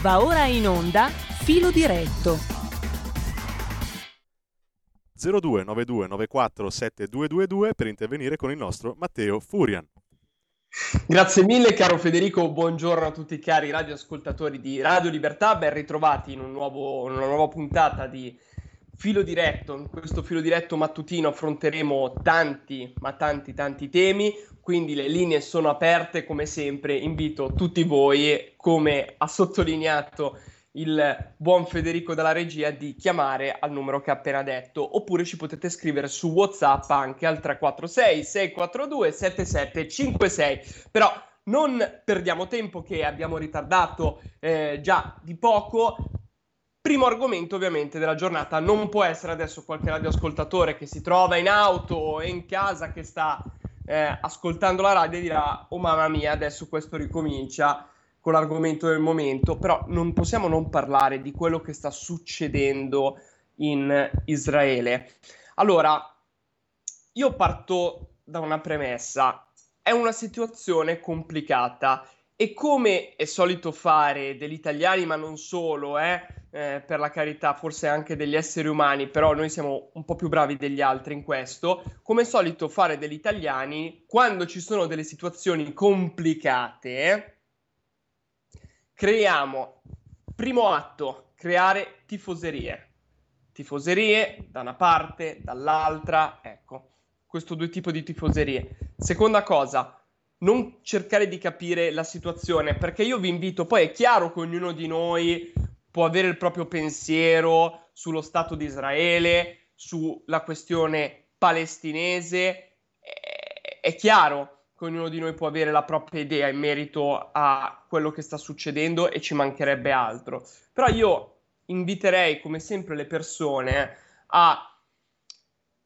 Va ora in onda Filo Diretto. 0292947222 per intervenire con il nostro Matteo Furian. Grazie mille caro Federico, buongiorno a tutti i cari radioascoltatori di Radio Libertà, ben ritrovati in un nuovo, una nuova puntata di Filo Diretto. In questo filo diretto mattutino affronteremo tanti, ma tanti, tanti temi, quindi le linee sono aperte come sempre. Invito tutti voi, come ha sottolineato il buon Federico dalla regia, di chiamare al numero che ho appena detto, oppure ci potete scrivere su WhatsApp anche al 346 642 7756. Però non perdiamo tempo che abbiamo ritardato eh, già di poco. Primo argomento ovviamente della giornata non può essere adesso qualche radioascoltatore che si trova in auto o in casa che sta eh, ascoltando la radio dirà oh mamma mia adesso questo ricomincia con l'argomento del momento, però non possiamo non parlare di quello che sta succedendo in Israele. Allora, io parto da una premessa, è una situazione complicata e come è solito fare degli italiani, ma non solo, eh, eh, per la carità, forse anche degli esseri umani, però noi siamo un po' più bravi degli altri in questo, come è solito fare degli italiani, quando ci sono delle situazioni complicate, creiamo, primo atto, creare tifoserie. Tifoserie da una parte, dall'altra, ecco, questo due tipi di tifoserie. Seconda cosa, non cercare di capire la situazione, perché io vi invito, poi è chiaro che ognuno di noi può avere il proprio pensiero sullo Stato di Israele, sulla questione palestinese, è chiaro che ognuno di noi può avere la propria idea in merito a quello che sta succedendo e ci mancherebbe altro. Però io inviterei, come sempre, le persone a,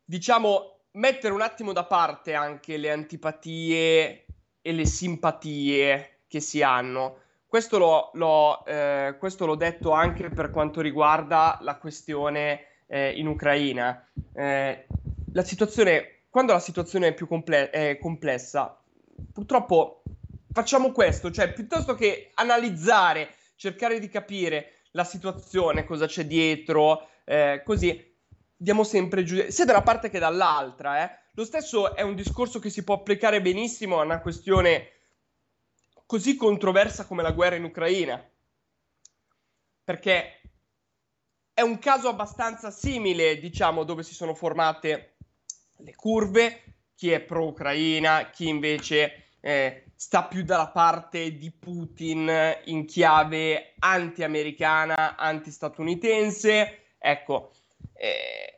diciamo, mettere un attimo da parte anche le antipatie e le simpatie che si hanno. Questo l'ho, l'ho, eh, questo l'ho detto anche per quanto riguarda la questione eh, in Ucraina. Eh, la situazione, quando la situazione è più comple- è complessa, purtroppo facciamo questo, cioè piuttosto che analizzare, cercare di capire la situazione, cosa c'è dietro, eh, così diamo sempre giù, sia da una parte che dall'altra, eh. Lo stesso è un discorso che si può applicare benissimo a una questione così controversa come la guerra in Ucraina. Perché è un caso abbastanza simile, diciamo, dove si sono formate le curve, chi è pro-Ucraina, chi invece eh, sta più dalla parte di Putin in chiave anti-americana, anti-statunitense. Ecco, eh,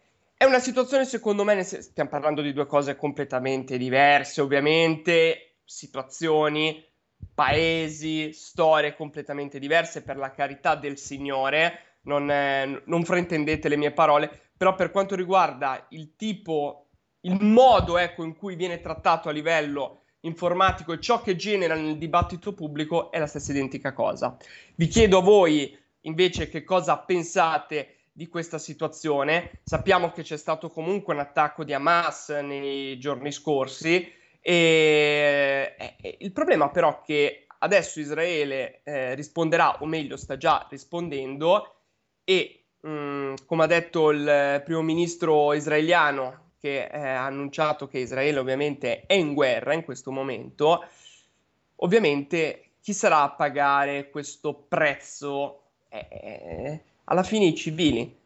è una situazione, secondo me, stiamo parlando di due cose completamente diverse, ovviamente, situazioni, paesi, storie completamente diverse, per la carità del Signore, non, eh, non fraintendete le mie parole, però per quanto riguarda il tipo, il modo ecco, in cui viene trattato a livello informatico e ciò che genera nel dibattito pubblico è la stessa identica cosa. Vi chiedo a voi invece che cosa pensate di questa situazione. Sappiamo che c'è stato comunque un attacco di Hamas nei giorni scorsi e eh, il problema però è che adesso Israele eh, risponderà, o meglio sta già rispondendo e mh, mm, come ha detto il primo ministro israeliano che eh, ha annunciato che Israele ovviamente è in guerra in questo momento, ovviamente chi sarà a pagare questo prezzo? Eh, alla fine i civili,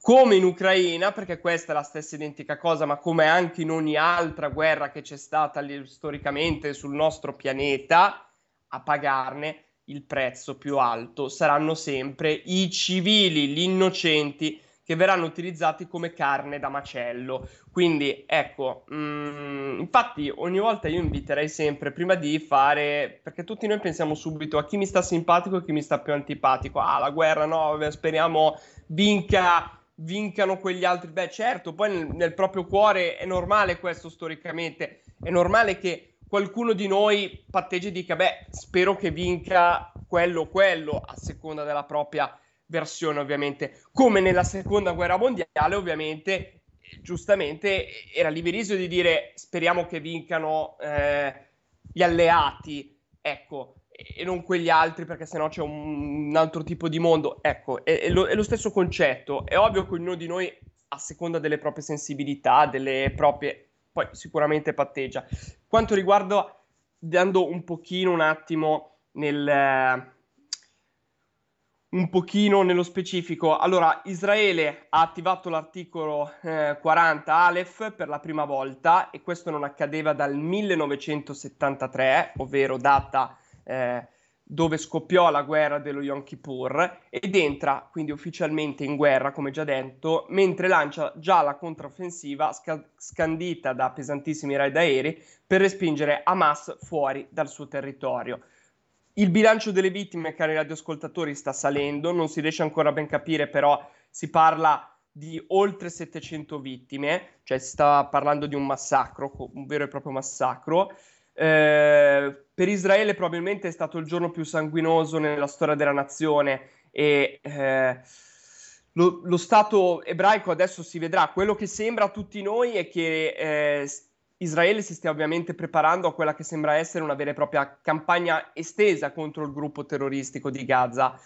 come in Ucraina, perché questa è la stessa identica cosa, ma come anche in ogni altra guerra che c'è stata lì, storicamente sul nostro pianeta, a pagarne il prezzo più alto saranno sempre i civili, gli innocenti che verranno utilizzati come carne da macello. Quindi ecco, mh, mm, infatti ogni volta io inviterei sempre prima di fare, perché tutti noi pensiamo subito a chi mi sta simpatico e chi mi sta più antipatico. Ah, la guerra no, speriamo vinca, vincano quegli altri. Beh certo, poi nel, nel proprio cuore è normale questo storicamente, è normale che qualcuno di noi patteggi e dica, beh, spero che vinca quello o quello, a seconda della propria versione ovviamente, come nella seconda guerra mondiale ovviamente, giustamente era liberisio di dire speriamo che vincano eh, gli alleati, ecco, e non quegli altri perché sennò c'è un, un altro tipo di mondo. Ecco, è, è, lo, è, lo, stesso concetto. È ovvio che ognuno di noi, a seconda delle proprie sensibilità, delle proprie... poi sicuramente patteggia. Quanto riguarda, dando un pochino un attimo nel un pochino nello specifico. Allora, Israele ha attivato l'articolo eh, 40 Aleph per la prima volta e questo non accadeva dal 1973, ovvero data eh, dove scoppiò la guerra dello Yom Kippur ed entra quindi ufficialmente in guerra, come già detto, mentre lancia già la controffensiva sca- scandita da pesantissimi raid aerei per respingere Hamas fuori dal suo territorio. Il bilancio delle vittime, cari radioascoltatori, sta salendo, non si riesce ancora a ben capire, però si parla di oltre 700 vittime, cioè si sta parlando di un massacro, un vero e proprio massacro. Eh, per Israele probabilmente è stato il giorno più sanguinoso nella storia della nazione e eh, lo, lo, Stato ebraico adesso si vedrà. Quello che sembra a tutti noi è che eh, Israele si stia ovviamente preparando a quella che sembra essere una vera e propria campagna estesa contro il gruppo terroristico di Gaza.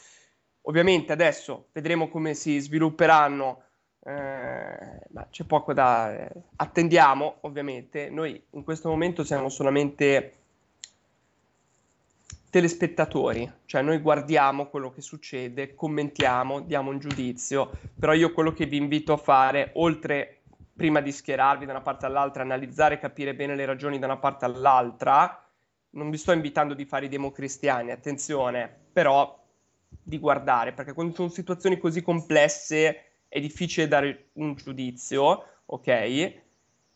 Ovviamente adesso vedremo come si svilupperanno, eh, ma c'è poco da... Eh, attendiamo ovviamente, noi in questo momento siamo solamente telespettatori, cioè noi guardiamo quello che succede, commentiamo, diamo un giudizio, però io quello che vi invito a fare, oltre prima di schierarvi da una parte all'altra, analizzare e capire bene le ragioni da una parte all'altra. Non vi sto invitando di fare i democristiani, attenzione, però di guardare, perché quando sono situazioni così complesse è difficile dare un giudizio, ok?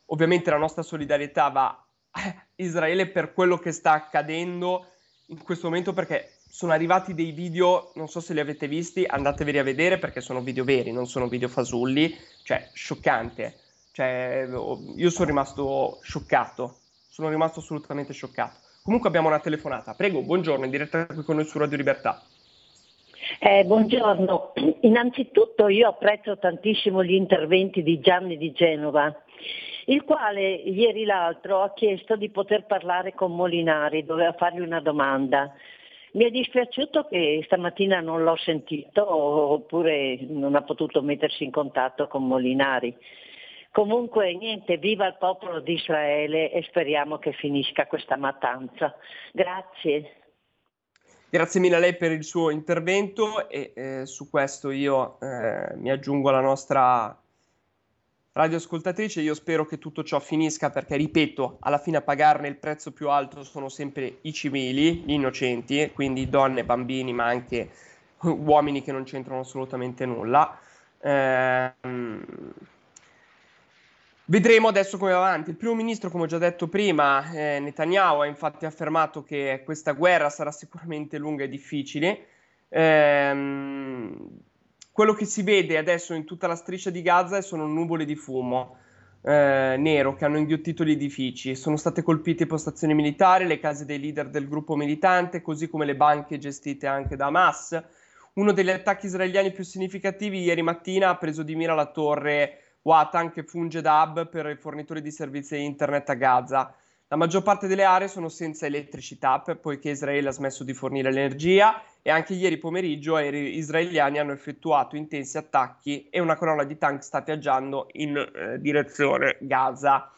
Ovviamente la nostra solidarietà va a Israele per quello che sta accadendo in questo momento perché sono arrivati dei video, non so se li avete visti, andateveli a vedere perché sono video veri, non sono video fasulli, cioè scioccante. Cioè, io sono rimasto scioccato, sono rimasto assolutamente scioccato. Comunque abbiamo una telefonata. Prego, buongiorno, in diretta qui con noi su Radio Libertà. Eh, buongiorno, innanzitutto io apprezzo tantissimo gli interventi di Gianni di Genova, il quale ieri l'altro ha chiesto di poter parlare con Molinari, doveva fargli una domanda. Mi è dispiaciuto che stamattina non l'ho sentito oppure non ha potuto mettersi in contatto con Molinari. Comunque niente, viva il popolo di Israele e speriamo che finisca questa mattanza. Grazie. Grazie mille a lei per il suo intervento e eh, su questo io eh, mi aggiungo alla nostra radioascoltatrice. Io spero che tutto ciò finisca perché, ripeto, alla fine a pagarne il prezzo più alto sono sempre i civili, gli innocenti, quindi donne, bambini, ma anche uomini che non c'entrano assolutamente nulla. Eh, Vedremo adesso come va avanti. Il primo ministro, come ho già detto prima, eh, Netanyahu ha infatti affermato che questa guerra sarà sicuramente lunga e difficile. Ehm, quello che si vede adesso in tutta la striscia di Gaza sono nuvole di fumo eh, nero che hanno inghiottito gli edifici. Sono state colpite postazioni militari, le case dei leader del gruppo militante, così come le banche gestite anche da Hamas. Uno degli attacchi israeliani più significativi ieri mattina ha preso di mira la torre Watan che funge da hub per i fornitori di servizi internet a Gaza. La maggior parte delle aree sono senza elettricità poiché Israele ha smesso di fornire l'energia e anche ieri pomeriggio aerei israeliani hanno effettuato intensi attacchi e una colonna di tank sta viaggiando in eh, direzione Gaza.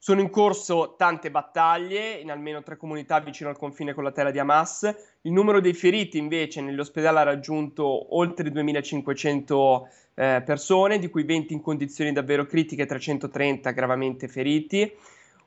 Sono in corso tante battaglie in almeno tre comunità vicino al confine con la terra di Hamas. Il numero dei feriti invece negli ospedali ha raggiunto oltre 2500 eh, persone, di cui 20 in condizioni davvero critiche e 330 gravemente feriti.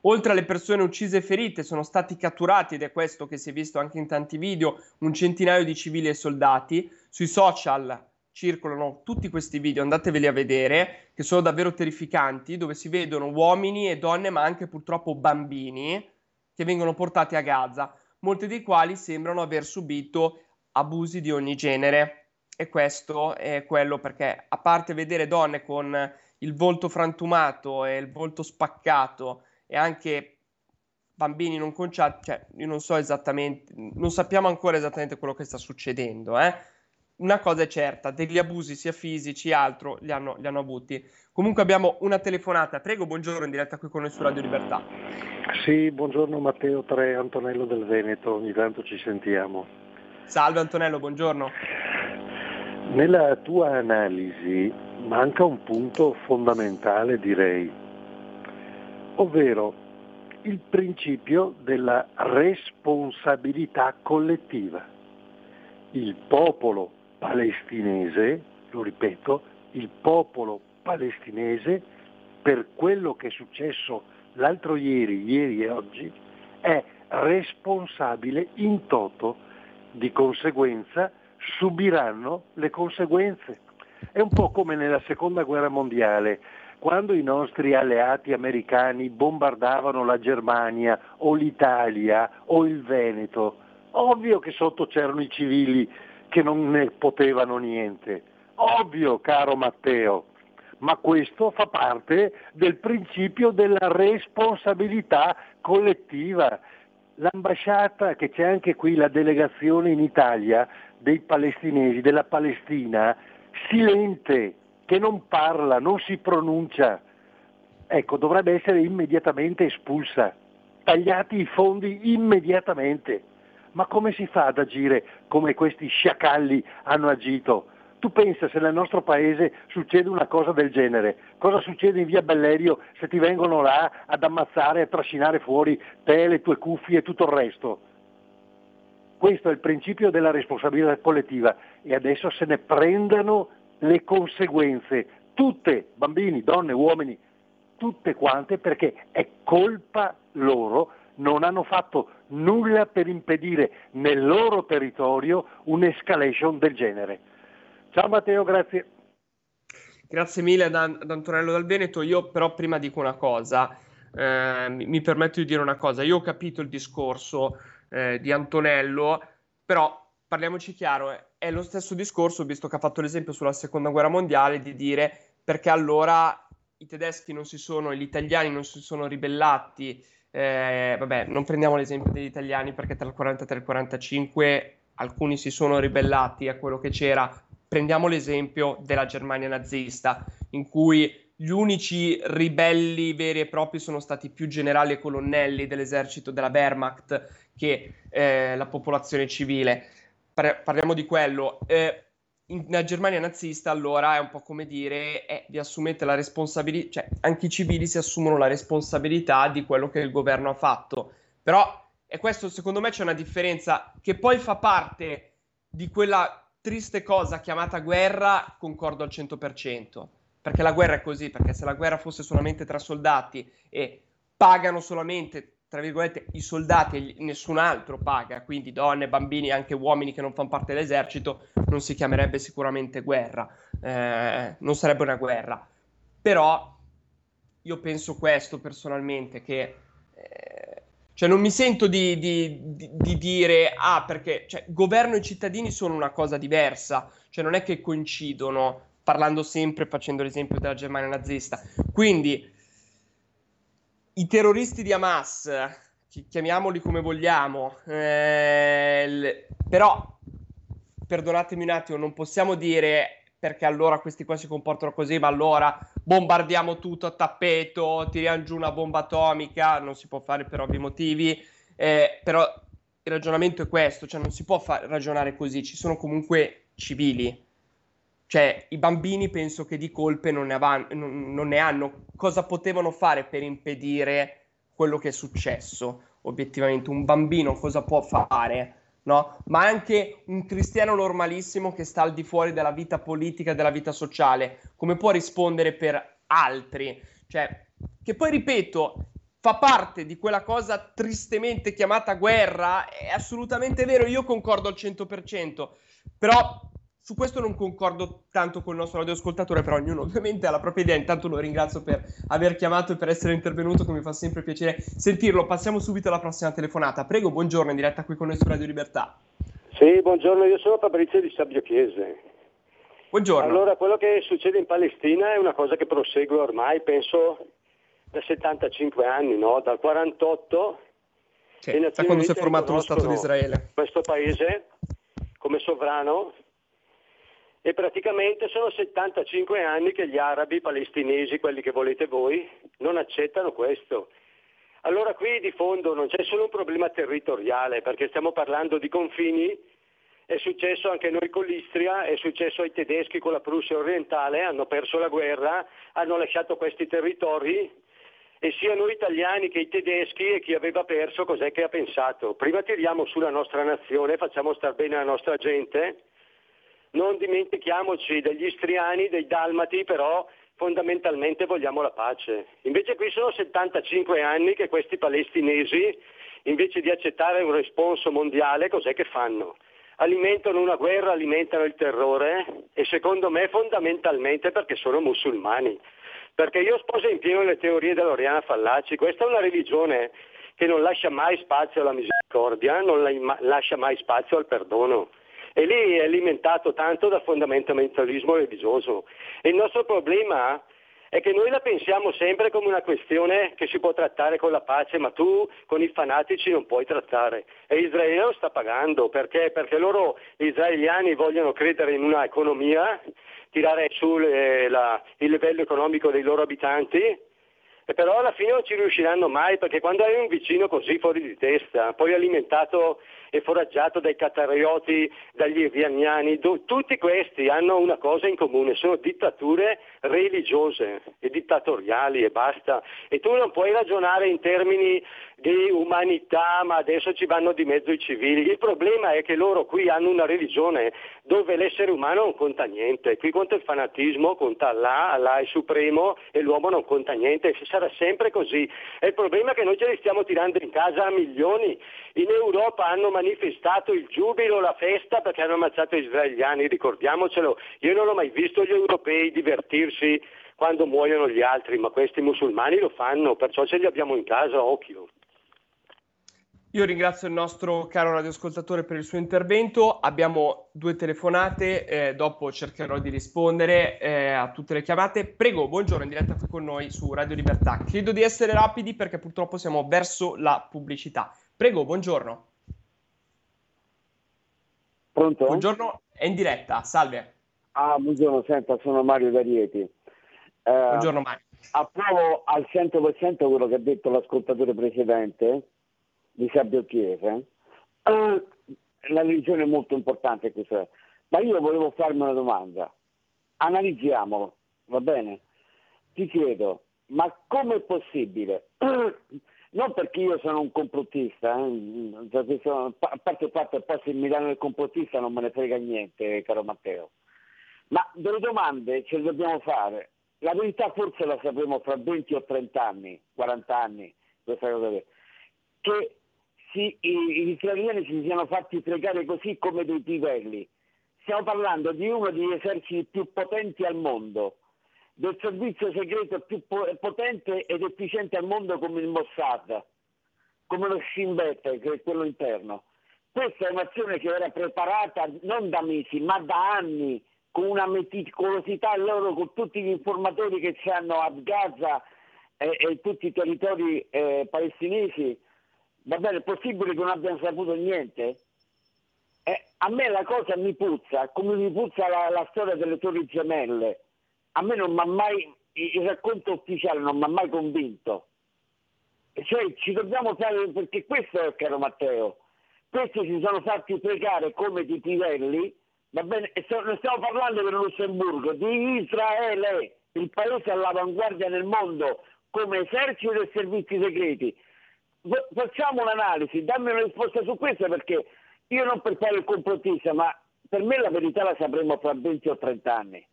Oltre alle persone uccise e ferite sono stati catturati, ed è questo che si è visto anche in tanti video, un centinaio di civili e soldati. Sui social circolano tutti questi video, andateveli a vedere, che sono davvero terrificanti, dove si vedono uomini e donne, ma anche purtroppo bambini, che vengono portati a Gaza, molti dei quali sembrano aver subito abusi di ogni genere e questo è quello perché a parte vedere donne con il volto frantumato e il volto spaccato e anche bambini non conciati, cioè io non so esattamente, non sappiamo ancora esattamente quello che sta succedendo, eh? Una cosa è certa, degli abusi sia fisici che altro li hanno, li hanno avuti. Comunque abbiamo una telefonata, prego, buongiorno in diretta qui con noi su Radio Libertà. Sì, buongiorno Matteo 3, Antonello del Veneto, ogni tanto ci sentiamo. Salve Antonello, buongiorno. Nella tua analisi manca un punto fondamentale direi, ovvero il principio della responsabilità collettiva. Il popolo palestinese, lo ripeto, il popolo palestinese per quello che è successo l'altro ieri, ieri e oggi, è responsabile in toto, di conseguenza subiranno le conseguenze. È un po' come nella seconda guerra mondiale, quando i nostri alleati americani bombardavano la Germania o l'Italia o il Veneto, ovvio che sotto c'erano i civili che non ne potevano niente. Ovvio, caro Matteo, ma questo fa parte del principio della responsabilità collettiva. L'ambasciata, che c'è anche qui la delegazione in Italia dei palestinesi, della Palestina, silente, che non parla, non si pronuncia, ecco, dovrebbe essere immediatamente espulsa, tagliati i fondi immediatamente. Ma come si fa ad agire come questi sciacalli hanno agito? Tu pensa se nel nostro paese succede una cosa del genere, cosa succede in via Bellerio se ti vengono là ad ammazzare e a trascinare fuori te, le tue cuffie e tutto il resto? Questo è il principio della responsabilità collettiva e adesso se ne prendano le conseguenze, tutte, bambini, donne, uomini, tutte quante perché è colpa loro, non hanno fatto nulla per impedire nel loro territorio un'escalation del genere. Ciao Matteo, grazie. Grazie mille ad, Antonello Dal Veneto. Io però prima dico una cosa, eh, mi permetto di dire una cosa. Io ho capito il discorso eh, di Antonello, però parliamoci chiaro, è lo stesso discorso, visto che ha fatto l'esempio sulla seconda guerra mondiale, di dire perché allora i tedeschi non si sono, gli italiani non si sono ribellati. Eh, vabbè, non prendiamo l'esempio degli italiani perché tra il 43 e il 45 alcuni si sono ribellati a quello che c'era, prendiamo l'esempio della Germania nazista, in cui gli unici ribelli veri e propri sono stati più generali e colonnelli dell'esercito della Wehrmacht che eh, la popolazione civile. Par- parliamo di quello. Eh, in, Germania nazista allora è un po' come dire eh, vi assumete la responsabilità, cioè anche i civili si assumono la responsabilità di quello che il governo ha fatto. Però, e questo secondo me c'è una differenza che poi fa parte di quella triste cosa chiamata guerra, concordo al 100%, perché la guerra è così, perché se la guerra fosse solamente tra soldati e pagano solamente, tra virgolette, i soldati e nessun altro paga, quindi donne, bambini anche uomini che non fanno parte dell'esercito, non si chiamerebbe sicuramente guerra, eh, non sarebbe una guerra. Però io penso questo personalmente, che... Eh, cioè non mi sento di, di, di, di dire, ah, perché cioè, governo e cittadini sono una cosa diversa, cioè non è che coincidono, parlando sempre, facendo l'esempio della Germania nazista. Quindi i terroristi di Hamas, chiamiamoli come vogliamo, eh, però, perdonatemi un attimo, non possiamo dire perché allora questi qua si comportano così, ma allora bombardiamo tutto a tappeto, tiriamo giù una bomba atomica, non si può fare per ovvi motivi, eh, però il ragionamento è questo, cioè non si può fa- ragionare così, ci sono comunque civili, cioè i bambini penso che di colpe non ne, non, non ne hanno, cosa potevano fare per impedire quello che è successo? Obiettivamente un bambino cosa può fare? no? ma anche un cristiano normalissimo che sta al di fuori della vita politica, della vita sociale, come può rispondere per altri? Cioè, che poi ripeto, fa parte di quella cosa tristemente chiamata guerra, è assolutamente vero, io concordo al 100%, però su questo non concordo tanto con il nostro radioascoltatore, però ognuno ovviamente ha la propria idea. Intanto lo ringrazio per aver chiamato e per essere intervenuto, che mi fa sempre piacere sentirlo. Passiamo subito alla prossima telefonata. Prego, buongiorno, in diretta qui con noi su Radio Libertà. Sì, buongiorno, io sono Fabrizio di Sabbio Chiese. Buongiorno. Allora, quello che succede in Palestina è una cosa che prosegue ormai, penso, da 75 anni, no? Dal 48 sì, da quando si è formato lo Stato di Israele. Questo paese come sovrano E praticamente sono 75 anni che gli arabi palestinesi, quelli che volete voi, non accettano questo. Allora qui di fondo non c'è solo un problema territoriale, perché stiamo parlando di confini, è successo anche noi con l'Istria, è successo ai tedeschi con la Prussia orientale, hanno perso la guerra, hanno lasciato questi territori e sia noi italiani che i tedeschi e chi aveva perso cos'è che ha pensato? Prima tiriamo sulla nostra nazione, facciamo star bene la nostra gente, non dimentichiamoci degli istriani, dei dalmati, però fondamentalmente vogliamo la pace. Invece qui sono 75 anni che questi palestinesi, invece di accettare un responso mondiale, cos'è che fanno? Alimentano una guerra, alimentano il terrore e secondo me fondamentalmente perché sono musulmani. Perché io sposo in pieno le teorie dell'Oriana Fallaci, questa è una religione che non lascia mai spazio alla misericordia, non lascia mai spazio al perdono e lì è alimentato tanto dal fondamentalismo religioso. E il nostro problema è che noi la pensiamo sempre come una questione che si può trattare con la pace, ma tu con i fanatici non puoi trattare. E Israele lo sta pagando perché? Perché loro, gli israeliani, vogliono credere in una economia, tirare su le, la, il livello economico dei loro abitanti, e però alla fine non ci riusciranno mai perché quando hai un vicino così fuori di testa, poi alimentato e foraggiato dai catarioti, dagli iraniani, do, tutti questi hanno una cosa in comune, sono dittature religiose e dittatoriali e basta. E tu non puoi ragionare in termini di umanità, ma adesso ci vanno di mezzo i civili. Il problema è che loro qui hanno una religione dove l'essere umano non conta niente. Qui conta il fanatismo, conta Allah, Allah è supremo e l'uomo non conta niente. Sarà sempre così. E il problema è che noi ce li stiamo tirando in casa a milioni. In Europa hanno manifestato il giubilo, la festa perché hanno ammazzato gli israeliani, ricordiamocelo. Io non ho mai visto gli europei divertirsi quando muoiono gli altri, ma questi musulmani lo fanno, perciò ce li abbiamo in casa, occhio. Io ringrazio il nostro caro radioascoltatore per il suo intervento. Abbiamo due telefonate, eh, dopo cercherò di rispondere eh, a tutte le chiamate. Prego, buongiorno, in diretta con noi su Radio Libertà. Chiedo di essere rapidi perché purtroppo siamo verso la pubblicità. Prego, buongiorno. Pronto? Buongiorno, è in diretta, salve. Ah, buongiorno, senta, sono Mario D'Arieti. Eh, buongiorno Mario. Approvo al 100% quello che ha detto l'ascoltatore precedente di Sabio Chiesa. Eh, la religione è molto importante questa, ma io volevo farmi una domanda. Analizziamolo, va bene? Ti chiedo, ma come è possibile? non perché io sono un complottista, eh? a parte il fatto che poi se mi danno il complottista non me ne frega niente, caro Matteo. Ma delle domande ce le dobbiamo fare. La verità forse la sapremo fra 20 o 30 anni, 40 anni, questa cosa che si, gli israeliani si siano fatti fregare così come dei pivelli. Stiamo parlando di uno degli eserciti più potenti al mondo, del servizio segreto più potente ed efficiente al mondo come il Mossad, come lo Shin Bet, che è quello interno. Questa è un'azione che era preparata non da mesi, ma da anni, con una meticolosità loro, con tutti gli informatori che hanno a Gaza e, e tutti i territori eh, palestinesi Va bene, è possibile che non abbiano saputo niente? Eh, a me la cosa mi puzza, come mi puzza la, la storia delle torri gemelle. A me non mi ha mai, il racconto ufficiale non mi ha mai convinto. Cioè ci dobbiamo fare, perché questo è caro Matteo, questi si sono fatti pregare come di Pivelli, va bene, e non stiamo parlando del Lussemburgo, di Israele, il paese all'avanguardia nel mondo come esercito e servizi segreti facciamo un'analisi, dammi una risposta su questo perché io non per fare il complottista, ma per me la verità la sapremo fra 20 o 30 anni.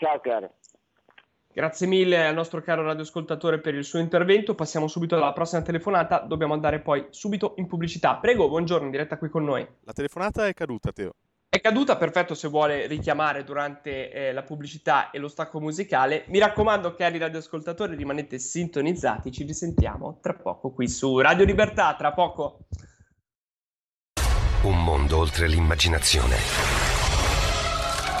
Ciao caro. Grazie mille al nostro caro radioascoltatore per il suo intervento. Passiamo subito alla prossima telefonata. Dobbiamo andare poi subito in pubblicità. Prego, buongiorno, in diretta qui con noi. La telefonata è caduta, Teo. È caduta, perfetto se vuole richiamare durante eh, la pubblicità e lo stacco musicale. Mi raccomando, cari radioascoltatori, rimanete sintonizzati. Ci risentiamo tra poco qui su Radio Libertà. Tra poco. Un mondo oltre l'immaginazione.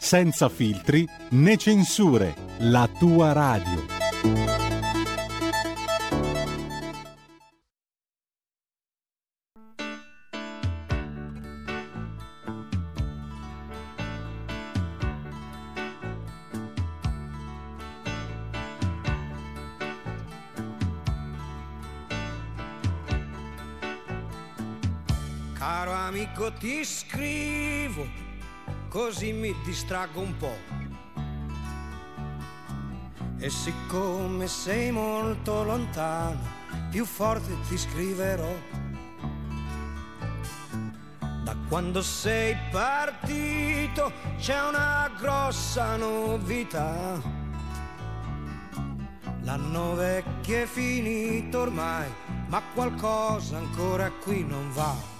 senza filtri né censure, la tua radio. Caro amico ti scrivo, così mi distraggo un po'. E siccome sei molto lontano, più forte ti scriverò. Da quando sei partito c'è una grossa novità. L'anno vecchio è finito ormai, ma qualcosa ancora qui non va.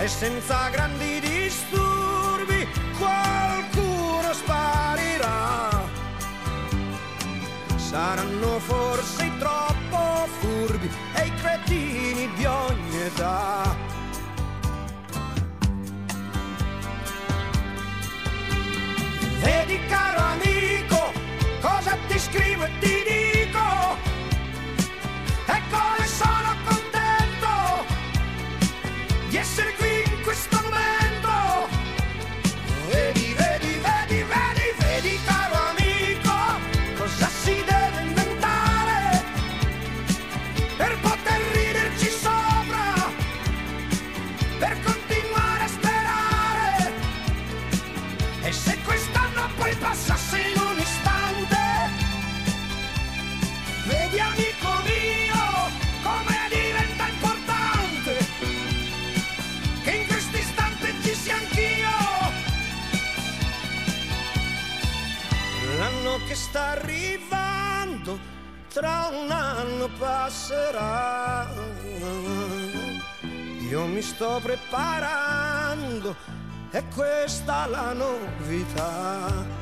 e senza grandi disturbi qualcuno passerà. Io mi sto preparando, è questa la novità.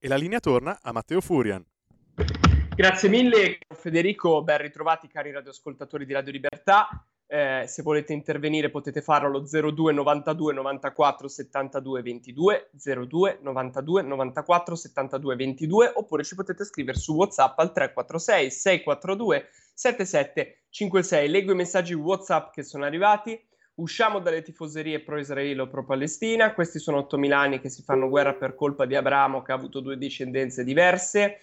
E la linea torna a Matteo Furian. Grazie mille Federico, ben ritrovati cari radioascoltatori di Radio Libertà. eh, se volete intervenire potete farlo allo 02 92 94 72 22, 02 92 94 72 22, oppure ci potete scrivere su WhatsApp al 346 642 7756. Leggo i messaggi WhatsApp che sono arrivati. Usciamo dalle tifoserie pro-Israele o pro-Palestina. Questi sono 8.000 anni che si fanno guerra per colpa di Abramo, che ha avuto due discendenze diverse.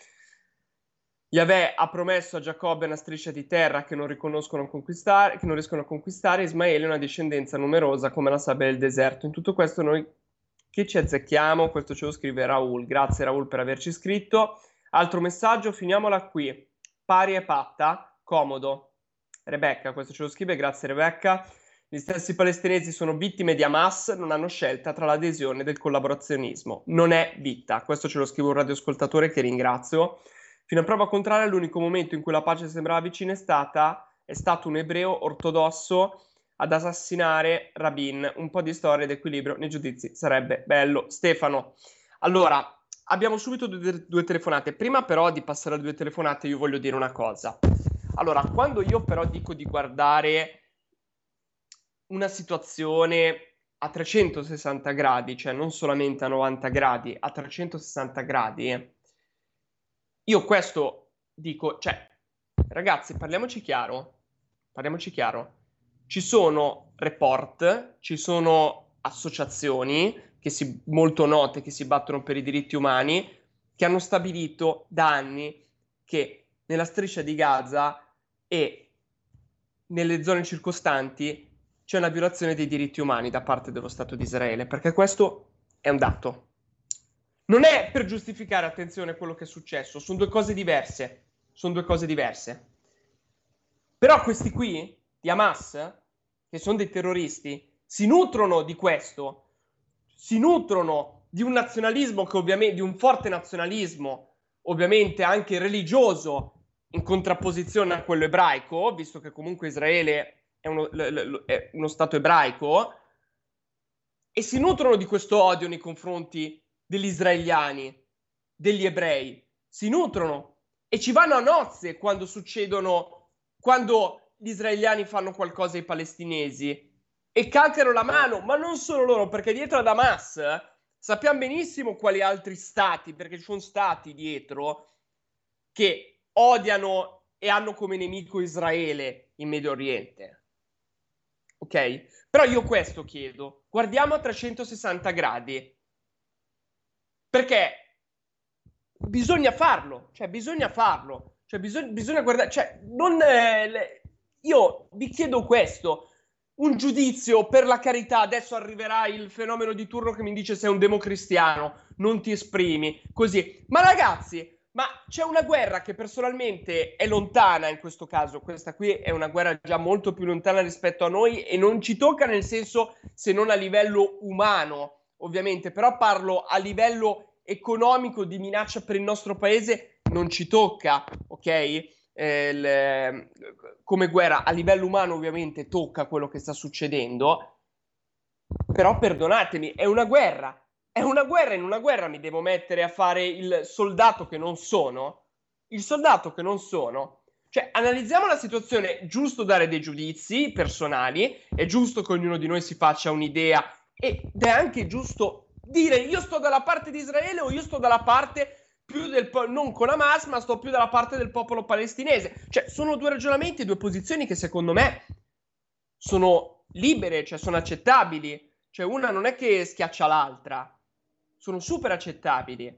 Yahweh ha promesso a Giacobbe una striscia di terra che non, che non riescono a conquistare, Ismaele una discendenza numerosa come la sabbia del deserto. In tutto questo noi che ci azzecchiamo, questo ce lo scrive Raul. Grazie Raul per averci scritto. Altro messaggio, finiamola qui. Pari e patta, comodo. Rebecca, questo ce lo scrive, grazie Rebecca. Gli stessi palestinesi sono vittime di Hamas, non hanno scelta tra l'adesione del collaborazionismo. Non è vita. Questo ce lo scrive un radioascoltatore che ringrazio. Fino a prova contraria, l'unico momento in cui la pace sembrava vicina è, stata, è stato un ebreo ortodosso ad assassinare Rabin. Un po' di storia ed equilibrio nei giudizi sarebbe bello. Stefano, allora, abbiamo subito due, due telefonate. Prima però di passare alle due telefonate io voglio dire una cosa. Allora, quando io però dico di guardare una situazione a 360 gradi, cioè non solamente a 90 gradi, a 360 gradi, io questo dico, cioè, ragazzi, parliamoci chiaro, parliamoci chiaro. Ci sono report, ci sono associazioni che si, molto note che si battono per i diritti umani, che hanno stabilito da anni che nella striscia di Gaza e nelle zone circostanti c'è una violazione dei diritti umani da parte dello Stato di Israele, perché questo è un dato. Non è per giustificare, attenzione, quello che è successo, sono due cose diverse. Sono due cose diverse. Però questi qui, di Hamas, che sono dei terroristi, si nutrono di questo, si nutrono di un nazionalismo che ovviamente, di un forte nazionalismo, ovviamente anche religioso, in contrapposizione a quello ebraico, visto che comunque Israele è uno, è uno Stato ebraico, e si nutrono di questo odio nei confronti degli israeliani, degli ebrei, si nutrono e ci vanno a nozze quando succedono, quando gli israeliani fanno qualcosa ai palestinesi e calcano la mano, ma non solo loro, perché dietro ad Hamas sappiamo benissimo quali altri stati, perché ci sono stati dietro che odiano e hanno come nemico Israele in Medio Oriente. Ok? Però io questo chiedo, guardiamo a 360 gradi. Perché bisogna farlo, cioè bisogna farlo, cioè bisogna, bisogna guardare, cioè non, eh, le... io vi chiedo questo, un giudizio per la carità, adesso arriverà il fenomeno di turno che mi dice sei un democristiano, non ti esprimi, così, ma ragazzi, ma c'è una guerra che personalmente è lontana in questo caso, questa qui è una guerra già molto più lontana rispetto a noi e non ci tocca nel senso se non a livello umano, ovviamente, però parlo a livello economico di minaccia per il nostro paese, non ci tocca, ok? Eh, le, come guerra a livello umano ovviamente tocca quello che sta succedendo, però perdonatemi, è una guerra, è una guerra, in una guerra mi devo mettere a fare il soldato che non sono, il soldato che non sono. Cioè, analizziamo la situazione, è giusto dare dei giudizi personali, è giusto che ognuno di noi si faccia un'idea ed è anche giusto dire io sto dalla parte di Israele o io sto dalla parte più del po- non con Hamas, ma sto più dalla parte del popolo palestinese. Cioè, sono due ragionamenti, due posizioni che secondo me sono libere, cioè sono accettabili. Cioè, una non è che schiaccia l'altra, sono super accettabili.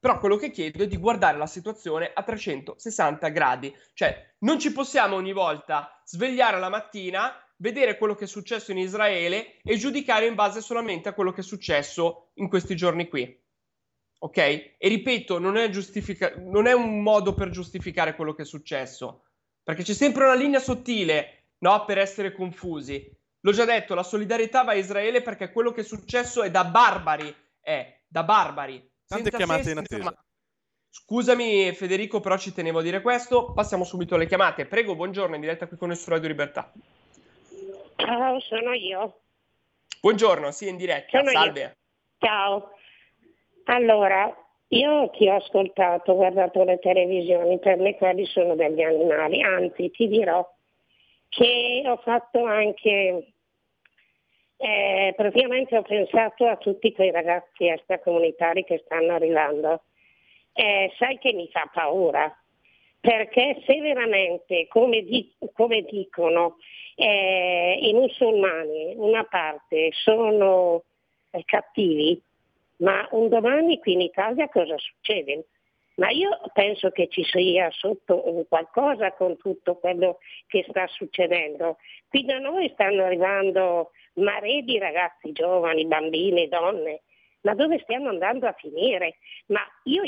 Però quello che chiedo è di guardare la situazione a 360 gradi. Cioè, non ci possiamo ogni volta svegliare la mattina vedere quello che è successo in Israele e giudicare in base solamente a quello che è successo in questi giorni qui. Ok? E ripeto, non è, giustifica- non è un modo per giustificare quello che è successo, perché c'è sempre una linea sottile, no? Per essere confusi. L'ho già detto, la solidarietà va a Israele perché quello che è successo è da barbari, è da barbari. Tante chiamate in attesa. Ma... Scusami Federico, però ci tenevo a dire questo. Passiamo subito alle chiamate. Prego, buongiorno, in diretta qui con il Radio Libertà. Ciao, sono io. Buongiorno, sì, in diretta. Sono Salve. Io. Ciao. Allora, io ti ho ascoltato, ho guardato le televisioni, per me quelli sono degli animali, anzi ti dirò che ho fatto anche, eh, praticamente ho pensato a tutti quei ragazzi extracomunitari che stanno arrivando. Eh, sai che mi fa paura, perché se veramente, come, di- come dicono eh, i musulmani, una parte sono eh, cattivi, ma un domani qui in Italia cosa succede? Ma io penso che ci sia sotto un qualcosa con tutto quello che sta succedendo. Qui da noi stanno arrivando mare di ragazzi giovani, bambini, donne. Ma dove stiamo andando a finire? Ma io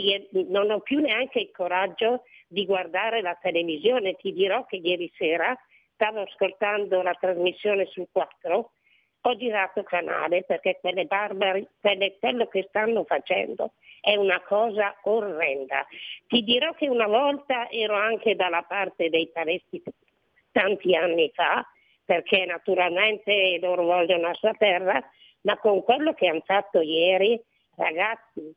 non ho più neanche il coraggio di guardare la televisione. Ti dirò che ieri sera stavo ascoltando la trasmissione sul 4 ho girato canale perché quelle barbari, quelle- quello che stanno facendo è una cosa orrenda. Ti dirò che una volta ero anche dalla parte dei palestinesi tanti anni fa, perché naturalmente loro vogliono la sua terra, ma con quello che hanno fatto ieri, ragazzi,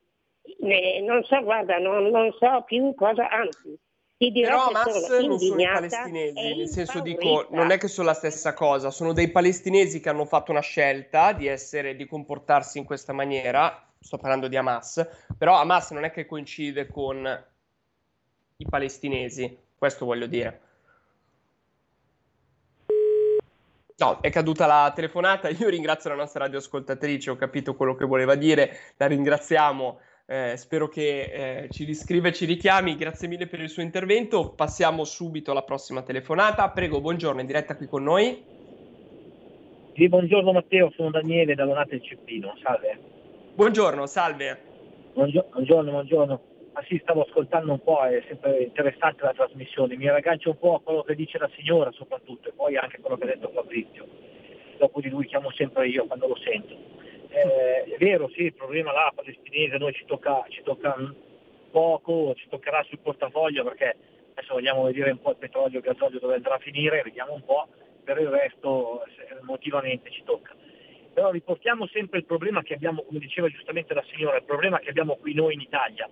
eh, non so, guarda, non, non so più cosa, anzi, ti dirò Però Hamas non sono i palestinesi, nel senso dico, non è che sono la stessa cosa, sono dei palestinesi che hanno fatto una scelta di essere, di comportarsi in questa maniera, sto parlando di Hamas, però Hamas non è che coincide con i palestinesi, questo voglio dire. No, è caduta la telefonata. Io ringrazio la nostra radioascoltatrice, ho capito quello che voleva dire, la ringraziamo. Eh, spero che eh, ci riscriva e ci richiami. Grazie mille per il suo intervento. Passiamo subito alla prossima telefonata. Prego, buongiorno, in diretta qui con noi. Sì, buongiorno Matteo, sono Daniele da Donate il Cippino, salve. Buongiorno, salve. Buongio- Buongiorno, buongiorno. Ah sì, stavo ascoltando un po', è sempre interessante la trasmissione, mi raggancio un po' a quello che dice la signora soprattutto e poi anche quello che ha detto Fabrizio. Dopo di lui chiamo sempre io quando lo sento. Eh, è vero, sì, il problema là palestinese noi ci tocca, ci tocca poco, ci toccherà sul portafoglio perché adesso vogliamo vedere un po' il petrolio, il gasolio dove andrà a finire, vediamo un po', per il resto emotivamente ci tocca. Però riportiamo sempre il problema che abbiamo, come diceva giustamente la signora, il problema che abbiamo qui noi in Italia.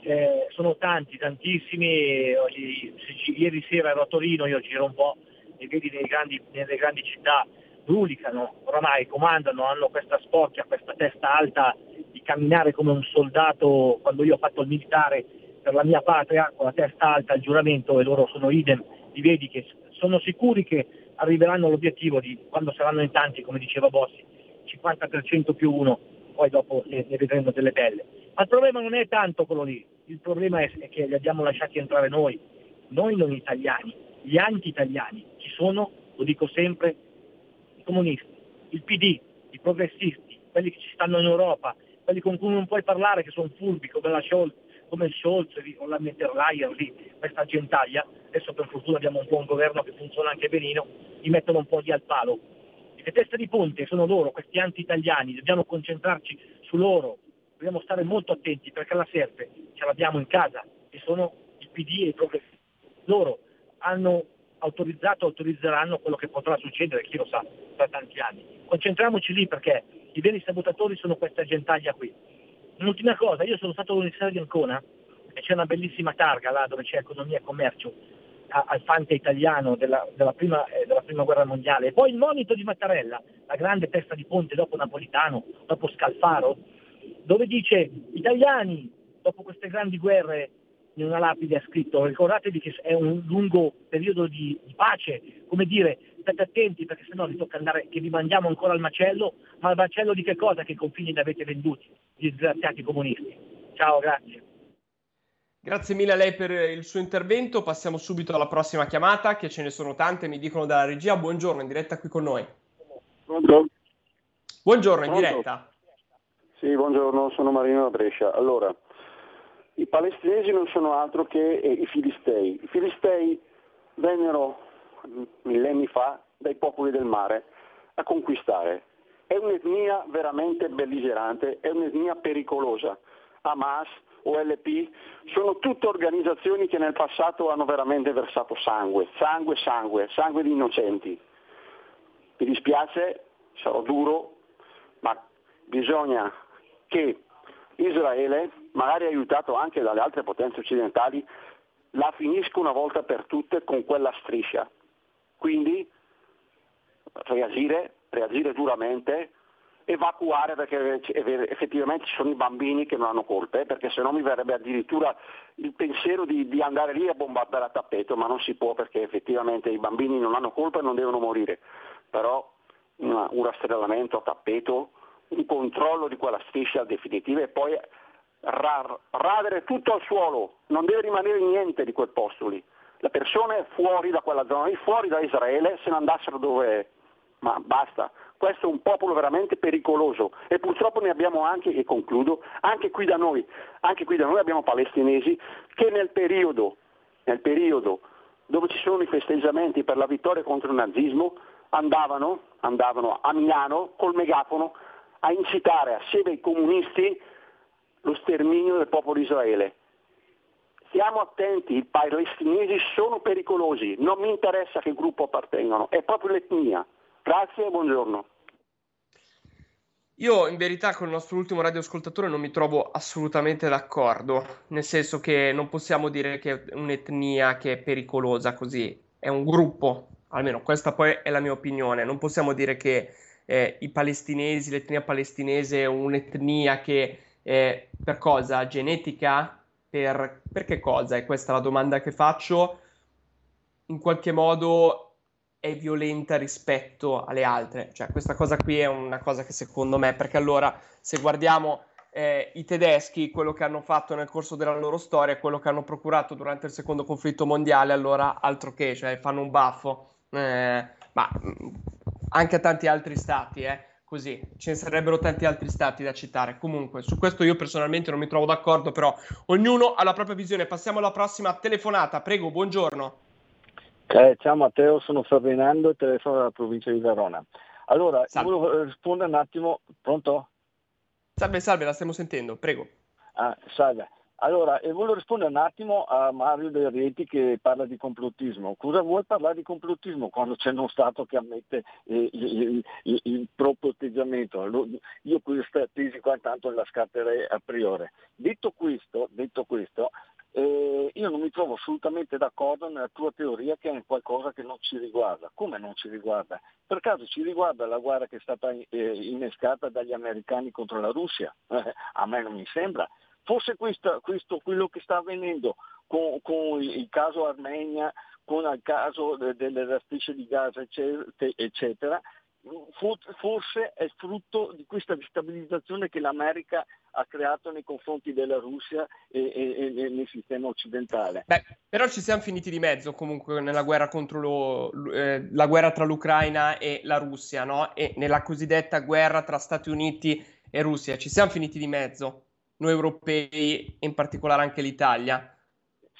Eh, sono tanti, tantissimi, ieri sera ero a Torino, io giro un po' e vedi nelle grandi, nelle grandi città, brulicano, oramai comandano, hanno questa sporchia, questa testa alta di camminare come un soldato quando io ho fatto il militare per la mia patria, con la testa alta al giuramento e loro sono idem, li vedi che sono sicuri che arriveranno all'obiettivo di quando saranno in tanti, come diceva Bossi, 50% più uno, poi dopo ne, ne vedremo delle belle. Ma il problema non è tanto quello lì, il problema è, è che li abbiamo lasciati entrare noi, noi non italiani, gli anti-italiani, chi sono, lo dico sempre, comunisti, il PD, i progressisti, quelli che ci stanno in Europa, quelli con cui non puoi parlare, che sono furbi come la Scholz, come Scholz o la Mitterleier lì, questa gentaglia, adesso per fortuna abbiamo un buon governo che funziona anche benino, gli mettono un po' di al palo. Le teste di ponte sono loro, questi anti-italiani, dobbiamo concentrarci su loro, dobbiamo stare molto attenti perché la serpe ce l'abbiamo in casa e sono il PD e i progressisti. Loro hanno autorizzato, autorizzeranno quello che potrà succedere, chi lo sa, tra tanti anni. Concentriamoci lì perché i veri sabotatori sono questa gentaglia qui. Un'ultima cosa, io sono stato all'Università di Ancona e c'è una bellissima targa là dove c'è economia e commercio al fante italiano della, della prima, eh, della prima guerra mondiale. E poi il monito di Mattarella, la grande testa di ponte dopo Napolitano, dopo Scalfaro, dove dice italiani, dopo queste grandi guerre, in una lapide ha scritto ricordatevi che è un lungo periodo di, di pace, come dire, state attenti perché sennò vi tocca andare, che vi mandiamo ancora al macello, ma al macello di che cosa? Che i confini li avete venduti, gli disgraziati comunisti. Ciao, grazie. Grazie mille a lei per il suo intervento. Passiamo subito alla prossima chiamata, che ce ne sono tante, mi dicono dalla regia. Buongiorno, in diretta qui con noi. Pronto? Buongiorno, in Pronto? diretta. Sì, buongiorno, sono Marino da Brescia. Allora, i palestinesi non sono altro che eh, i filistei. I filistei vennero mm, millenni fa dai popoli del mare a conquistare. È un'etnia veramente belligerante, è un'etnia pericolosa. Hamas, OLP, sono tutte organizzazioni che nel passato hanno veramente versato sangue, sangue, sangue, sangue di innocenti. Mi dispiace, sarò duro, ma bisogna che Israele, magari aiutato anche dalle altre potenze occidentali, la finisca una volta per tutte con quella striscia. Quindi reagire, reagire duramente, evacuare perché effettivamente ci sono i bambini che non hanno colpe, perché se no mi verrebbe addirittura il pensiero di, di, andare lì a bombardare a tappeto, ma non si può perché effettivamente i bambini non hanno colpa e non devono morire. Però una, un rastrellamento a tappeto, un controllo di quella striscia definitiva e poi ra- radere tutto al suolo, non deve rimanere niente di quel posto lì. Le persone fuori da quella zona lì, fuori da Israele, se ne andassero dove... Ma basta, questo è un popolo veramente pericoloso. E purtroppo ne abbiamo anche, e concludo, anche qui da noi, anche qui da noi abbiamo palestinesi che nel periodo, nel periodo dove ci sono i festeggiamenti per la vittoria contro il nazismo andavano, andavano a Milano col megafono a incitare assieme ai comunisti lo sterminio del popolo di Israele. Stiamo attenti, i palestinesi sono pericolosi, non mi interessa che gruppo appartengano, è proprio l'etnia. Grazie e buongiorno. Io in verità con il nostro ultimo radioascoltatore non mi trovo assolutamente d'accordo, nel senso che non possiamo dire che è un'etnia che è pericolosa così, è un gruppo, almeno questa poi è la mia opinione, non possiamo dire che eh, i palestinesi, l'etnia palestinese è un'etnia che eh, per cosa? Genetica? Per, per che cosa? È questa la domanda che faccio. In qualche modo è violenta rispetto alle altre. Cioè, questa cosa qui è una cosa che secondo me, perché allora se guardiamo eh, i tedeschi, quello che hanno fatto nel corso della loro storia, quello che hanno procurato durante il secondo conflitto mondiale, allora altro che, cioè fanno un baffo. Eh, ma mm, anche a tanti altri stati, eh, così, ce ne sarebbero tanti altri stati da citare. Comunque, su questo io personalmente non mi trovo d'accordo, però ognuno ha la propria visione. Passiamo alla prossima telefonata. Prego, buongiorno. Eh, ciao Matteo, sono Ferdinando e telefono dalla provincia di Verona. Allora, Salve. volevo rispondere un attimo, pronto? Salve, salve, la stiamo sentendo, prego. Ah, salve. Allora, e volevo rispondere un attimo a Mario Del Rieti che parla di complottismo. Cosa vuoi parlare di complottismo quando c'è uno Stato che ammette eh, il, il, il, proprio atteggiamento? Io questa tesi qua intanto la scatterei a priori. Detto questo, detto questo eh, io non mi trovo assolutamente d'accordo nella tua teoria che è qualcosa che non ci riguarda. Come non ci riguarda? Per caso ci riguarda la guerra che è stata eh, innescata dagli americani contro la Russia? A me non mi sembra. Forse questo, questo quello che sta avvenendo con, con il caso Armenia, con il caso delle strisce di Gaza, eccetera, forse è frutto di questa destabilizzazione che l'America ha creato nei confronti della Russia e, e, e nel sistema occidentale. Beh, però ci siamo finiti di mezzo comunque nella guerra lo, eh, guerra tra l'Ucraina e la Russia, no? E nella cosiddetta guerra tra Stati Uniti e Russia. Ci siamo finiti di mezzo, noi europei e in particolare anche l'Italia.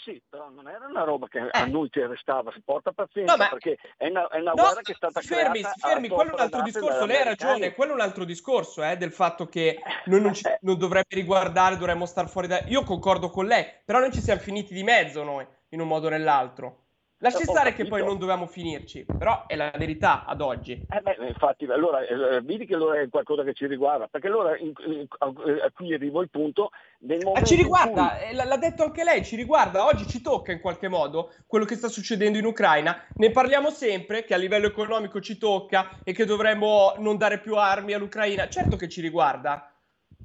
Sì, però non era una roba che a noi ci restava, si porta pazienza No, perché è una, è una No, guerra che è stata fermi, fermi, quello è un altro discorso, lei ha ragione, quello è un altro discorso, eh, del fatto che noi non, ci, non dovrebbe riguardare, dovremmo star fuori da... Io concordo con lei, però noi ci siamo finiti di mezzo noi, in un modo o nell'altro. Lasci stare che poi non dovevamo finirci, però è la verità ad oggi. Eh beh, infatti, allora eh, vedi che allora è qualcosa che ci riguarda, perché allora in- in- eh, qui arrivo al punto del Eh, momento ci in riguarda, cui- eh, l'ha detto anche lei, ci riguarda, oggi ci tocca in qualche modo quello che sta succedendo in Ucraina. Ne parliamo sempre che a livello economico ci tocca e che dovremmo non dare più armi all'Ucraina. Certo che ci riguarda.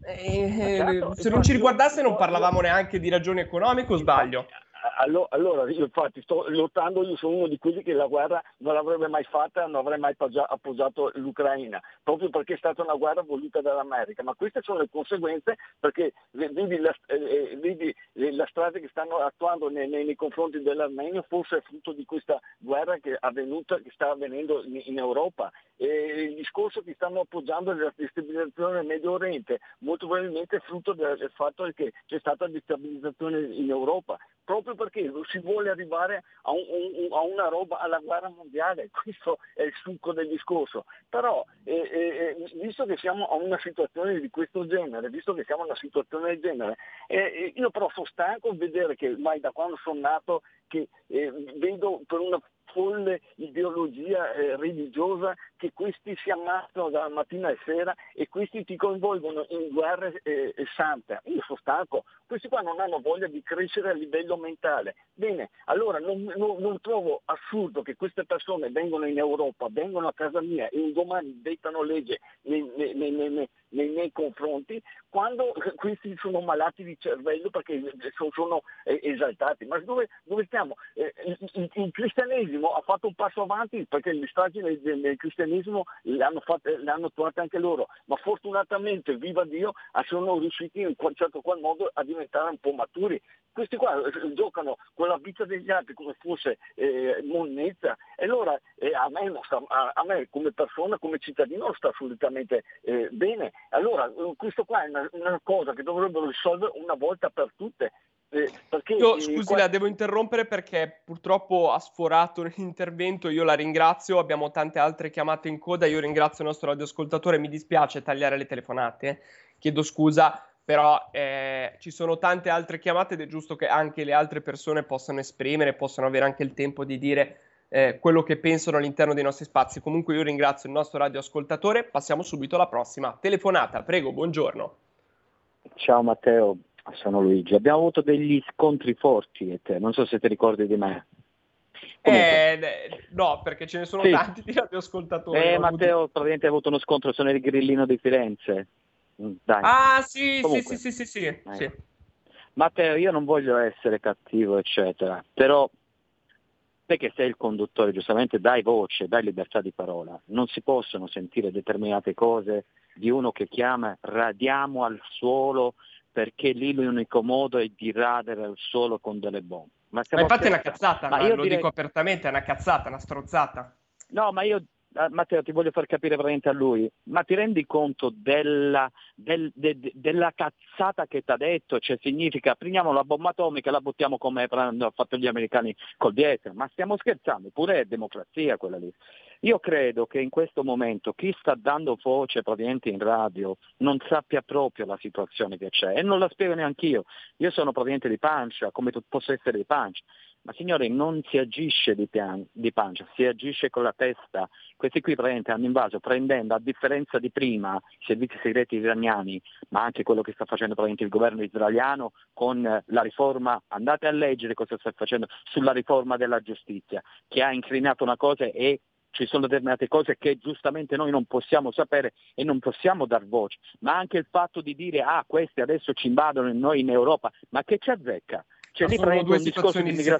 Eh, certo, se non ci riguardasse non parlavamo neanche di ragioni economiche o sbaglio? Allo- Allora, io infatti sto lottando, io sono uno di quelli che la guerra non l'avrebbe mai fatta, non avrei mai appoggia- appoggiato l'Ucraina, proprio perché è stata una guerra voluta dall'America, ma queste sono le conseguenze perché vedi la, eh, eh, vedi, la strada che stanno attuando nei, nei- nei confronti dell'Armenia forse è frutto di questa guerra che è avvenuta, che sta avvenendo in, in Europa. E il discorso che stanno appoggiando della destabilizzazione nel Medio Oriente, molto probabilmente è frutto del, del fatto che c'è stata destabilizzazione in Europa, proprio perché si vuole arrivare a, un- un- a una roba, alla guerra mondiale, questo è il succo del discorso. Però, eh, eh, eh, visto che siamo a una situazione di questo genere, visto che siamo a una situazione del genere, eh, eh, io però sono stanco di vedere che ormai da quando sono nato che eh, vedo per una folle ideologia eh, religiosa che questi si ammazzano dalla mattina e sera e questi ti coinvolgono in guerre eh, sante. Io sono stanco, questi qua non hanno voglia di crescere a livello mentale. Bene, allora non, non, non trovo assurdo che queste persone vengono in Europa, vengono a casa mia e un domani dettano legge nei, nei, nei, nei, miei confronti quando questi sono malati di cervello perché sono, eh, esaltati. Ma dove, dove stiamo? Eh, il, il, cristianesimo ha fatto un passo avanti perché le stragi nel, nel cristianesimo le hanno, fatte, le hanno trovate anche loro, ma fortunatamente, viva Dio, sono riusciti in un certo qual modo a diventare un po' maturi. Questi qua eh, giocano con la vita degli altri come fosse eh, monnezza e allora eh, a, me sta, a, a, me come persona, come cittadino sta assolutamente eh, bene. Allora questo qua è una, una cosa che dovrebbero risolvere una volta per tutte. Eh, perché, io, eh, scusi, qua... la devo interrompere perché purtroppo ha sforato l'intervento. Io la ringrazio. Abbiamo tante altre chiamate in coda. Io ringrazio il nostro radioascoltatore. Mi dispiace tagliare le telefonate. Chiedo scusa, però eh, ci sono tante altre chiamate ed è giusto che anche le altre persone possano esprimere, possano avere anche il tempo di dire eh, quello che pensano all'interno dei nostri spazi. Comunque io ringrazio il nostro radioascoltatore. Passiamo subito alla prossima telefonata. Prego, buongiorno. Ciao Matteo, sono Luigi. Abbiamo avuto degli scontri forti e te, non so se ti ricordi di me. Eh, no, perché ce ne sono Sì. tanti di radioascoltatori. Eh, Ho avuto- Matteo, praticamente ha avuto uno scontro, sono il grillino di Firenze. Mm, Dai. Ah, sì, Comunque. sì, sì, sì, sì, sì, sì. Matteo, io non voglio essere cattivo, eccetera, però te che sei il conduttore, giustamente dai voce, dai libertà di parola. Non si possono sentire determinate cose di uno che chiama radiamo al suolo perché lì l'unico modo è di radere al suolo con delle bombe. Ma, Ma infatti è una cazzata, Ma io lo direi- dico apertamente, è una cazzata, una strozzata. No, ma io, Matteo, ti voglio far capire veramente a lui, ma ti rendi conto della, del- de- de- della cazzata che ti ha detto? Cioè significa prendiamo la bomba atomica e la buttiamo come hanno fatto gli americani col Vietnam, ma stiamo scherzando, pure è democrazia quella lì. Io credo che in questo momento chi sta dando voce praticamente in radio non sappia proprio la situazione che c'è e non la spiego neanche io. Io sono praticamente di pancia, come posso essere di pancia. Ma signore, non si agisce di, pian- di pancia, si agisce con la testa. Questi qui praticamente hanno invaso prendendo, a differenza di prima, i servizi segreti iraniani, ma anche quello che sta facendo il governo israeliano con la riforma, andate a leggere cosa sta facendo sulla riforma della giustizia, che ha incriminato una cosa e ci sono determinate cose che giustamente noi non possiamo sapere e non possiamo dar voce, ma anche il fatto di dire ah questi adesso ci invadono e noi in Europa, ma che ci azzecca? C'è Ma lì sono due un discorso di immigrazione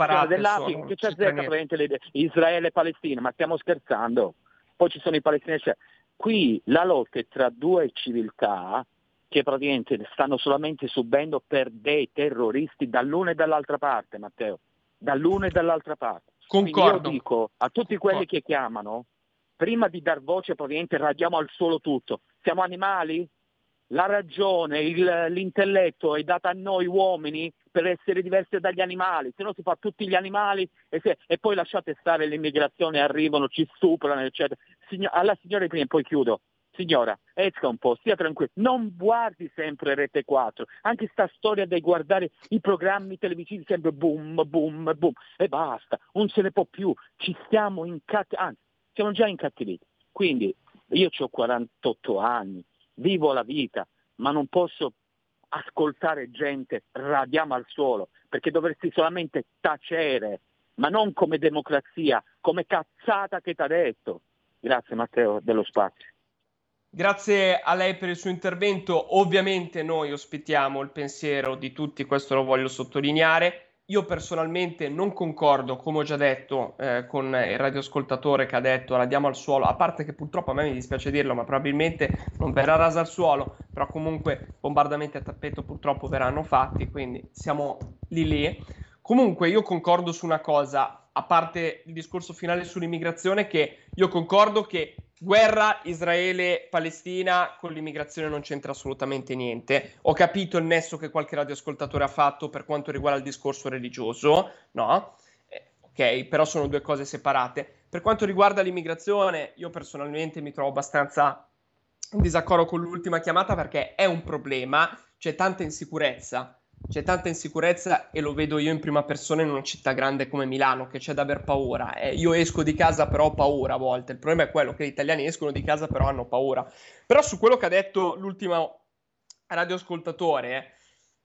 sono- che niente. praticamente le- Israele e Palestina, ma stiamo scherzando? Poi ci sono i palestinesi. cioè, Qui la lotta è tra due civiltà che praticamente stanno solamente subendo per dei terroristi dall'una e dall'altra parte, Matteo, dall'una e dall'altra parte. Quindi Concordo. io dico a tutti quelli che chiamano, prima di dar voce praticamente radiamo al suolo tutto. Siamo animali? La ragione, il- l'intelletto è data a noi uomini per essere diversi dagli animali, se no si fa tutti gli animali e, se- e poi lasciate stare l'immigrazione, arrivano, ci stuprano, eccetera. Signo- alla signora prima, poi chiudo. Signora, esca un po', stia tranquilla, non guardi sempre Rete 4, anche sta storia di guardare i programmi televisivi sempre boom, boom, boom, e basta, non se ne può più, ci stiamo incattiviti, anzi, siamo già incattiviti. Quindi io ho 48 anni, vivo la vita, ma non posso ascoltare gente radiamo al suolo, perché dovresti solamente tacere, ma non come democrazia, come cazzata che ti ha detto. Grazie Matteo dello spazio. Grazie a lei per il suo intervento. Ovviamente noi ospitiamo il pensiero di tutti, questo lo voglio sottolineare. Io personalmente non concordo, come ho già detto, eh, con il radioascoltatore che ha detto radiamo al suolo, a parte che purtroppo a me mi dispiace dirlo, ma probabilmente non verrà rasa al suolo, però comunque bombardamenti a tappeto purtroppo verranno fatti, quindi siamo lì lì. Comunque io concordo su una cosa, a parte il discorso finale sull'immigrazione, che io concordo che guerra Israele-Palestina con l'immigrazione non c'entra assolutamente niente. Ho capito il nesso che qualche radioascoltatore ha fatto per quanto riguarda il discorso religioso, no? Eh, ok, però sono due cose separate. Per quanto riguarda l'immigrazione, io personalmente mi trovo abbastanza in disaccordo con l'ultima chiamata perché è un problema, c'è tanta insicurezza c'è tanta insicurezza e lo vedo io in prima persona in una città grande come Milano, che c'è da aver paura. Eh, io esco di casa però ho paura a volte. Il problema è quello che gli italiani escono di casa però hanno paura. Però su quello che ha detto l'ultimo radioascoltatore, eh,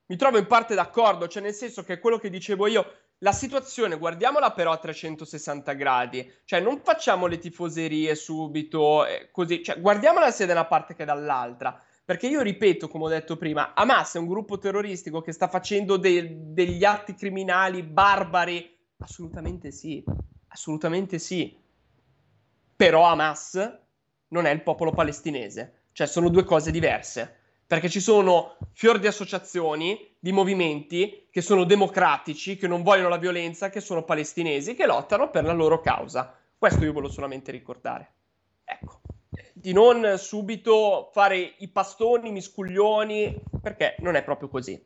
mi trovo in parte d'accordo, cioè nel senso che quello che dicevo io, la situazione, guardiamola però a 360 gradi, cioè non facciamo le tifoserie subito, eh, così, cioè guardiamola sia da una parte che dall'altra. Perché io ripeto, come ho detto prima, Hamas è un gruppo terroristico che sta facendo de- degli atti criminali barbari? Assolutamente sì, assolutamente sì. Però Hamas non è il popolo palestinese, cioè sono due cose diverse. Perché ci sono fior di associazioni, di movimenti che sono democratici, che non vogliono la violenza, che sono palestinesi, che lottano per la loro causa. Questo io voglio solamente ricordare. Ecco di non subito fare i pastoni, i miscuglioni, perché non è proprio così.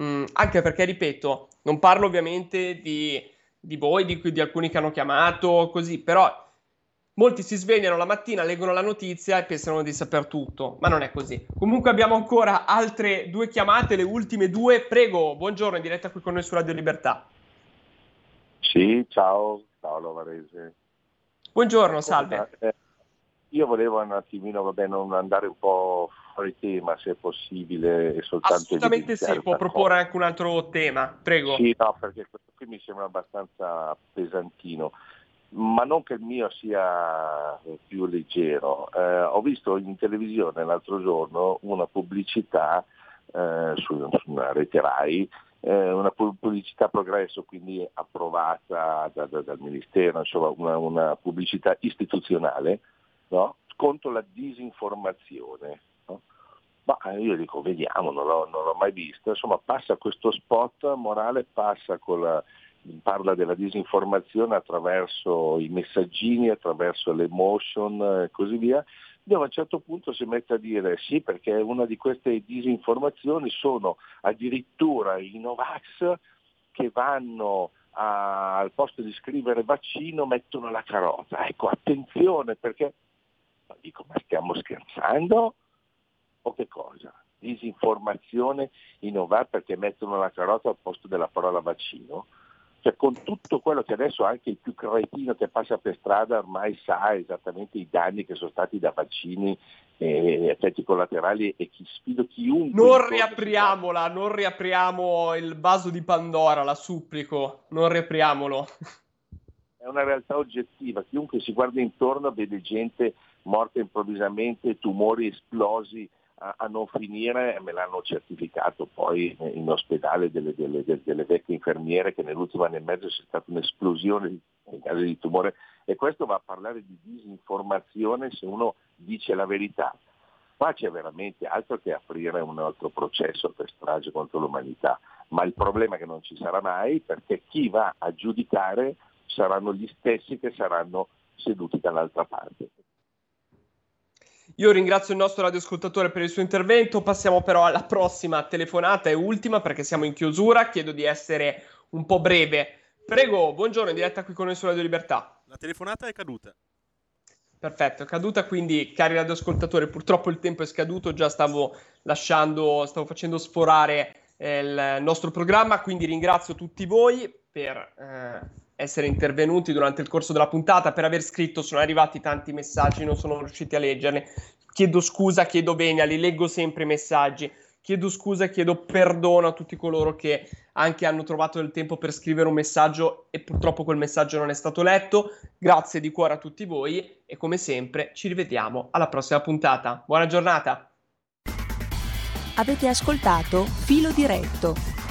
Mm, anche perché, ripeto, non parlo ovviamente di, di voi, di, di, alcuni che hanno chiamato, così, però molti si svegliano la mattina, leggono la notizia e pensano di saper tutto, ma non è così. Comunque abbiamo ancora altre due chiamate, le ultime due. Prego, buongiorno, in diretta qui con noi su Radio Libertà. Sì, ciao, Paolo Varese. Buongiorno, salve. Eh, io volevo un attimino, vabbè, non andare un po' fuori tema se è possibile. soltanto Assolutamente sì, può proporre anche un altro tema, prego. Sì, no, perché questo qui mi sembra abbastanza pesantino, ma non che il mio sia più leggero. Eh, ho visto in televisione l'altro giorno una pubblicità eh, su, su, una rete RAI eh, una pubblicità progresso, quindi approvata da, da, dal Ministero, insomma una, una pubblicità istituzionale no? contro la disinformazione. No? Ma eh, io dico, vediamo, non l'ho, non l'ho, mai vista, insomma passa questo spot morale, passa con la, parla della disinformazione attraverso i messaggini, attraverso le motion e così via, dove a un certo punto si mette a dire sì perché una di queste disinformazioni sono addirittura i Novax che vanno a, al posto di scrivere vaccino mettono la carota. Ecco, attenzione perché ma dico, ma stiamo scherzando? O che cosa? Disinformazione innovare perché mettono la carota al posto della parola vaccino? Cioè con tutto quello che adesso anche il più cretino che passa per strada ormai sa esattamente i danni che sono stati da vaccini e effetti collaterali e chi sfido chiunque. Non riapriamola, non riapriamo il vaso di Pandora, la supplico, non riapriamolo. È una realtà oggettiva, chiunque si guarda intorno vede gente morte improvvisamente, tumori esplosi a, a, non finire, me l'hanno certificato poi in ospedale delle, delle, delle, vecchie infermiere che nell'ultimo anno e mezzo c'è stata un'esplosione in casi di tumore e questo va a parlare di disinformazione se uno dice la verità. Qua c'è veramente altro che aprire un altro processo per strage contro l'umanità, ma il problema è che non ci sarà mai perché chi va a giudicare saranno gli stessi che saranno seduti dall'altra parte. Io ringrazio il nostro radioascoltatore per il suo intervento, passiamo però alla prossima telefonata e ultima perché siamo in chiusura, chiedo di essere un po' breve. Prego, buongiorno, in diretta qui con noi su Radio Libertà. La telefonata è caduta. Perfetto, è caduta, quindi cari radioascoltatori, purtroppo il tempo è scaduto, già stavo lasciando, stavo facendo sforare eh, il nostro programma, quindi ringrazio tutti voi per eh, essere intervenuti durante il corso della puntata, per aver scritto, sono arrivati tanti messaggi, non sono riusciti a leggerli. Chiedo scusa, chiedo bene, li leggo sempre i messaggi. Chiedo scusa, chiedo perdono a tutti coloro che anche hanno trovato del tempo per scrivere un messaggio e purtroppo quel messaggio non è stato letto. Grazie di cuore a tutti voi e come sempre ci rivediamo alla prossima puntata. Buona giornata. Avete ascoltato Filo Diretto